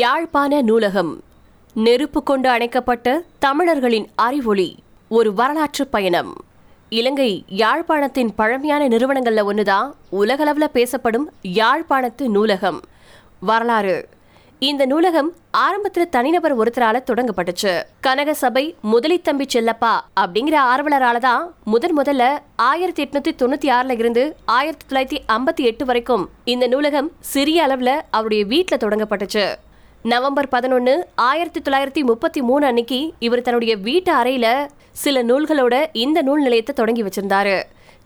யாழ்ப்பாண நூலகம். நெருப்பு கொண்டு அணைக்கப்பட்ட தமிழர்களின் அறிவொளி ஒரு வரலாற்று பயணம். இலங்கை யாழ்ப்பாணத்தின் பழமையான நிறுவனங்களில் ஒன்று தான் உலகளவில் பேசப்படும் யாழ்ப்பாணத்து நூலகம். வரலாறு. இந்த நூலகம் ஆரம்பத்தில் தனிநபர் ஒருத்தரால தொடங்கப்பட்டுச்சு. கனக சபை முதலித்தம்பி செல்லப்பா அப்படிங்கிற ஆர்வலரால தான் முதன் முதல்ல ஆயிரத்தி எட்நூத்தி தொண்ணூத்தி ஆறுல இருந்து ஆயிரத்தி தொள்ளாயிரத்தி ஐம்பத்தி எட்டு வரைக்கும் இந்த நூலகம் சிறிய அளவுல அவருடைய வீட்டுல தொடங்கப்பட்டுச்சு. நவம்பர் பதினொன்னு ஆயிரத்தி தொள்ளாயிரத்தி முப்பத்தி மூணு அன்னைக்கு இவர் தன்னுடைய வீட்டு அறையில சில நூல்களோட இந்த நூல் நிலையத்தை தொடங்கி வச்சிருந்தாரு.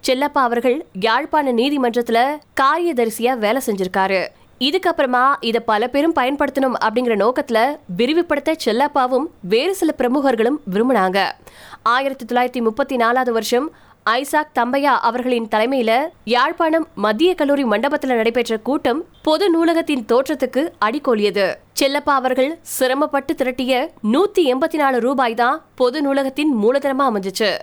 செல்லப்பா அவர்கள் யாழ்ப்பாண நீதிமன்றத்துல காரியதரிசியா வேலை செஞ்சிருக்காரு. இதுக்கப்புறமா இத பல பேரும் பயன்படுத்தணும் அப்படிங்கிற நோக்கத்துல விரிவுபடுத்த செல்லப்பாவும் வேறு சில பிரமுகர்களும் விரும்பினாங்க. ஆயிரத்தி தொள்ளாயிரத்தி முப்பத்தி நாலாவது வருஷம் ஐசாக் தம்பையா அவர்களின் தலைமையில யாழ்ப்பாணம் மத்திய கல்லூரி மண்டபத்தில் நடைபெற்ற கூட்டம் பொது நூலகத்தின் தோற்றத்துக்கு அடிக்கோலியது. செல்லப்பா அவர்கள் சிரமப்பட்டு திரட்டிய நூத்தி எண்பத்தி நாலு ரூபாய் தான் பொது நூலகத்தின் மூலதனமா அமைஞ்சிச்சு.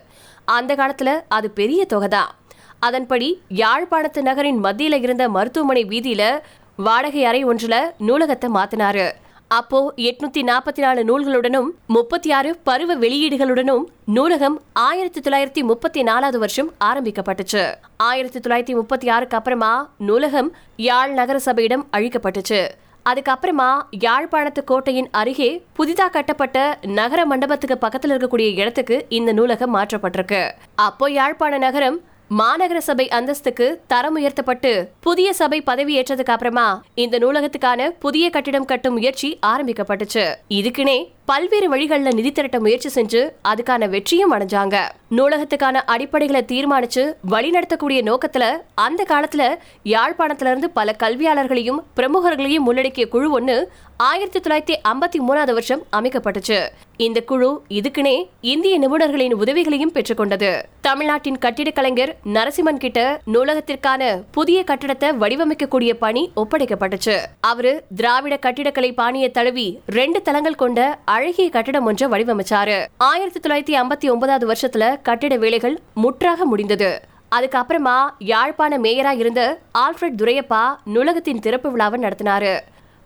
அந்த காலத்துல அது பெரிய தொகைதான் அதன்படி யாழ்ப்பாணத்து நகரின் மத்தியில இருந்த மருத்துவமனை வீதியில வாடகை அறை ஒன்றுல நூலகத்தை மாத்தினாரு. அப்போ எட்நூத்தி நாற்பத்தி நாலு நூல்களுடனும் முப்பத்தி ஆறு பருவ வெளியீடுகளுடனும் நூலகம் ஆயிரத்தி தொள்ளாயிரத்தி முப்பத்தி நாலாவது வருஷம் ஆரம்பிக்கப்பட்டுச்சு. ஆயிரத்தி தொள்ளாயிரத்தி முப்பத்தி ஆறுக்கு அப்புறமா நூலகம் யாழ் நகர சபையிடம் அழிக்கப்பட்டுச்சு அதுக்கப்புறமா யாழ்ப்பாணத்து கோட்டையின் அருகே புதிதாக கட்டப்பட்ட நகர மண்டபத்துக்கு பக்கத்தில் இருக்கக்கூடிய இடத்துக்கு இந்த நூலகம் மாற்றப்பட்டிருக்கு. அப்போ யாழ்ப்பாண நகரம் மாநகர சபை அந்தஸ்துக்கு தரம் உயர்த்தப்பட்டு புதிய சபை பதவி ஏற்றதுக்கு அப்புறமா இந்த நூலகத்துக்கான புதிய கட்டிடம் கட்டும் முயற்சி ஆரம்பிக்கப்பட்டுச்சு. இதுக்குனே பல்வேறு வழிகள்ல நிதி திரட்ட முயற்சி செஞ்சு அதுக்கான வெற்றியும் அடைஞ்சாங்க. நூலகத்துக்கான அடிப்படைகளை தீர்மானிச்சு வழிநடத்தக்கூடிய நோக்கத்துல அந்த காலத்துல யாழ்ப்பாணத்துல இருந்து பல கல்வியாளர்களையும் பிரமுகர்களையும் உள்ளடக்கிய குழு ஒன்று ஆயிரத்தி தொள்ளாயிரத்தி ஐம்பத்தி மூணாவது வருஷம் அமைக்கப்பட்டுச்சு. இந்த குழு இதுக்குனே இந்திய நிபுணர்களின் உதவிகளையும் பெற்றுக்கொண்டது தமிழ்நாட்டின் கட்டிடக் கலைஞர் நரசிம்மன் கிட்ட நூலகத்திற்கான புதிய கட்டிடத்தை வடிவமைக்கக்கூடிய பணி ஒப்படைக்கப்பட்டுச்சு. அவரு திராவிட கட்டிடக்கலை பாணியை தழுவி ரெண்டு தளங்கள் கொண்ட அழகிய கட்டிடம் ஒன்றை வடிவமைச்சாரு. ஆயிரத்தி தொள்ளாயிரத்தி ஐம்பத்தி ஒன்பதாவது வருஷத்துல கட்டிட வேலைகள் முற்றாக முடிந்தது. அதுக்கப்புறமா யாழ்ப்பாண மேயரா இருந்த ஆல்ஃபிரட் துரையப்பா நூலகத்தின் திறப்பு விழாவை நடத்தினாரு.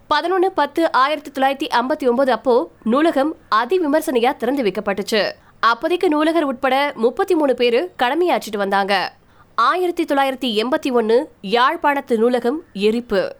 பதினொன்னு பத்து ஆயிரத்தி தொள்ளாயிரத்தி ஐம்பத்தி ஒன்பது அப்போ நூலகம் அதி விமர்சனையா திறந்து வைக்கப்பட்டுச்சு. அப்போதைக்கு நூலகர் உட்பட முப்பத்தி மூணு பேரு கடமையாற்றிட்டு வந்தாங்க. ஆயிரத்தி தொள்ளாயிரத்தி எண்பத்தி ஒன்னு யாழ்ப்பாணத்து நூலகம் எரிப்பு.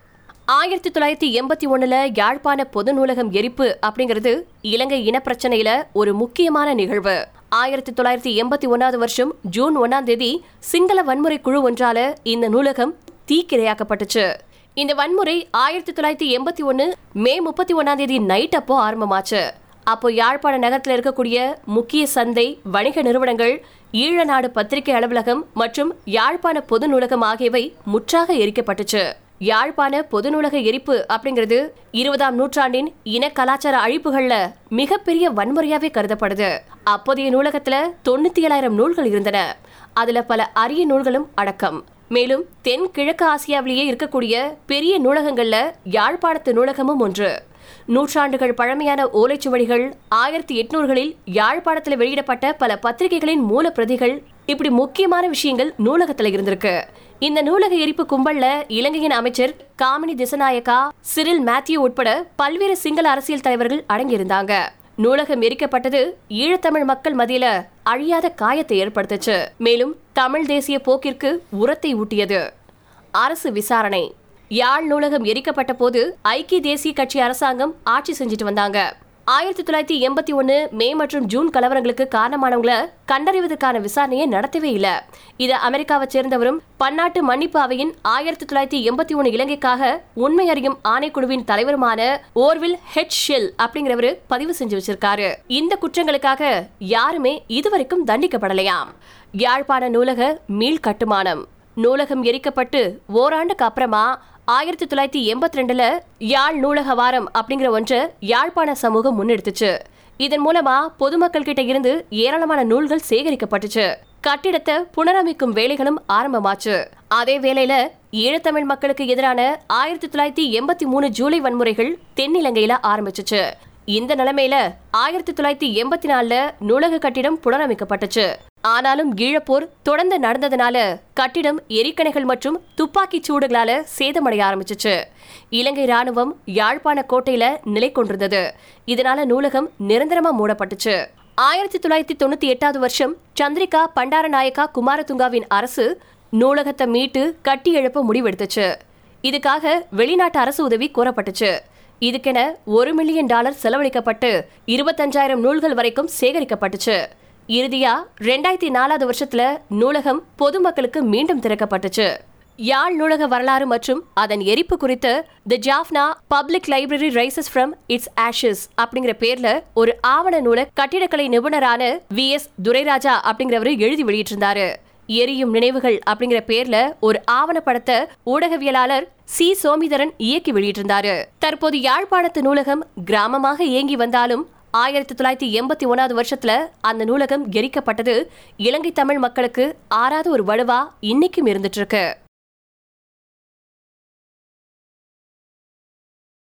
ஆயிரத்தி தொள்ளாயிரத்தி எண்பத்தி ஒண்ணுல யாழ்ப்பாண பொது நூலகம் எரிப்பு அப்படிங்கிறது இலங்கை இனப்பிரச்சனையில ஒரு முக்கியமான நிகழ்வு. ஆயிரத்தி தொள்ளாயிரத்தி எண்பத்தி ஒன்னாவது வருஷம் ஜூன் ஒன்னாம் தேதி சிங்கள வன்முறை குழு ஒன்றால இந்த நூலகம் தீக்கிரையாக்கப்பட்டுச்சு. இந்த வன்முறை ஆயிரத்தி தொள்ளாயிரத்தி எண்பத்தி ஒன்னு மே முப்பத்தி ஒன்னாம் தேதி நைட் அப்போ ஆரம்பமாச்சு. அப்போ யாழ்ப்பாண நகரத்தில் இருக்கக்கூடிய முக்கிய சந்தை வணிக நிறுவனங்கள் ஈழநாடு பத்திரிகை அலுவலகம் மற்றும் யாழ்ப்பாண பொது நூலகம் ஆகியவை முற்றாக எரிக்கப்பட்டுச்சு. யாழ்ப்பாண பொது நூலக எரிப்பு அப்படிங்கிறது இருபதாம் நூற்றாண்டின் இன கலாச்சார அழிப்புகள்ல மிகப்பெரிய வன்முறையாவே கருதப்படுது. அப்போதைய நூலகத்துல தொண்ணூத்தி ஏழாயிரம் நூல்கள் இருந்தன. அதுல பல அரிய நூல்களும் அடக்கம். மேலும் தென் கிழக்கு ஆசியாவிலேயே இருக்கக்கூடிய பெரிய நூலகங்கள்ல யாழ்ப்பாணத்து நூலகமும் ஒன்று. நூற்றாண்டுகள் பழமையான ஓலைச்சுவடிகள் ஆயிரத்தி எட்நூறுகளில் யாழ்ப்பாணத்தில் வெளியிடப்பட்ட பல பத்திரிகைகளின் மூல பிரதிகள் இப்படி முக்கியமான விஷயங்கள் நூலகத்துல இருந்திருக்கு. இந்த நூலக எரிப்பு கும்பல்ல இலங்கையின் அமைச்சர் காமினி திசநாயக்கா சிறில் மேத்யூ உட்பட பல்வேறு சிங்கள அரசியல் தலைவர்கள் அடங்கியிருந்தாங்க. நூலகம் எரிக்கப்பட்டது ஈழத்தமிழ் மக்கள் மதியில அழியாத காயத்தை ஏற்படுத்துச்சு. மேலும் தமிழ் தேசிய போக்கிற்கு உரத்தை ஊட்டியது. அரசு விசாரணை. யாழ் நூலகம் எரிக்கப்பட்ட போது ஐக்கிய தேசிய கட்சி அரசாங்கம் ஆட்சி செஞ்சுட்டு வந்தாங்க. ஆயிரத்தி தொள்ளாயிரத்தி எண்பத்தி ஒன்று மே மற்றும் ஜூன் கலவரங்களுக்கு காரணமானவங்களை கண்டறிவதற்கான விசாரணையை நடத்தவே இல்லை. இது அமெரிக்காவை சேர்ந்தவரும் பன்னாட்டு மன்னிப்பு அவையின் ஆயிரத்தி தொள்ளாயிரத்தி எண்பத்தி ஒன்று இலங்கைக்காக உண்மை அறியும் ஆணைக்குழுவின் தலைவருமான ஓர்வில் ஹெச். ஷெல் அப்படிங்கிறவரு பதிவு செஞ்சு வச்சிருக்காரு. இந்த குற்றங்களுக்காக யாருமே இதுவரைக்கும் தண்டிக்கப்படலையாம். யாழ்ப்பாண நூலக மீள் கட்டுமானம் நூலகம் எரிக்கப்பட்டு ஓராண்டுக்கு அப்புறமா ஆயிரத்தி தொள்ளாயிரத்தி எண்பத்தி ரெண்டுல யாழ் நூலக வாரம் அப்படிங்கிற ஒன்றை யாழ்ப்பாண சமூகம் முன்னெடுத்துச்சு. இதன் மூலமா பொதுமக்கள் கிட்ட இருந்து ஏராளமான நூல்கள் சேகரிக்கப்பட்டுச்சு. கட்டிடத்தை புனரமைக்கும் வேலைகளும் ஆரம்பமாச்சு. அதே வேளையில ஈழத்தமிழ் மக்களுக்கு எதிரான ஆயிரத்தி தொள்ளாயிரத்தி எண்பத்தி மூணு ஜூலை வன்முறைகள் தென்னிலங்கையில ஆரம்பிச்சுச்சு. இந்த நிலைமையில ஆயிரத்தி தொள்ளாயிரத்தி எண்பத்தி நாலுல நூலக கட்டிடம் புனரமைக்கப்பட்டுச்சு. ஆனாலும் ஈழப்போர் தொடர்ந்து நடந்ததுனால கட்டிடம் எரிக்கணைகள் மற்றும் துப்பாக்கிச் சூடுகளால சேதமடைய ஆரம்பிச்சிச்சு. இலங்கை ராணுவம் யாழ்ப்பாண கோட்டையில நிலை கொண்டிருந்தது. இதனால நூலகம் நிரந்தரமா மூடப்பட்டுச்சு. ஆயிரத்தி தொள்ளாயிரத்தி தொண்ணூத்தி எட்டாவது வருஷம் சந்திரிகா பண்டாரநாயக்கா குமாரதுங்காவின் அரசு நூலகத்தை மீட்டு கட்டி எழுப்ப முடிவெடுத்துச்சு. இதுக்காக வெளிநாட்டு அரசு உதவி கோரப்பட்டுச்சு. இதுக்கென ஒரு மில்லியன் டாலர் செலவழிக்கப்பட்டு இருபத்தஞ்சாயிரம் நூல்கள் வரைக்கும் சேகரிக்கப்பட்டுச்சு. இறுதியா ரெண்டாயிரத்தி நாலாவது வருஷத்துல நூலகம் பொதுமக்களுக்கு மீண்டும் திறக்கப்பட்டுச்சு. யாழ் நூலக வரலாறு மற்றும் அதன் எரிப்பு குறித்து the Jaffna public library rises from its ashes அப்படிங்கிற பேர்ல ஒரு ஆவண நூல கட்டிடக்கலை நிபுணரான வி எஸ் துரைராஜா அப்படிங்கிறவரு எழுதி வெளியிட்டிருந்தாரு. எரியும் நினைவுகள் அப்படிங்கிற பேர்ல ஒரு ஆவணப்படத்தை ஊடகவியலாளர் சி சோமிதரன் இயக்கி வெளியிட்டிருந்தாரு. தற்போது யாழ்ப்பாணத்து நூலகம் கிராமமாக இயங்கி வந்தாலும் ஆயிரத்தி தொள்ளாயிரத்தி எண்பத்தி ஒன்னாவது வருஷத்துல அந்த நூலகம் எரிக்கப்பட்டது இலங்கை தமிழ் மக்களுக்கு ஆறாத ஒரு வலுவா இன்னைக்கும் இருந்துட்டு இருக்கு.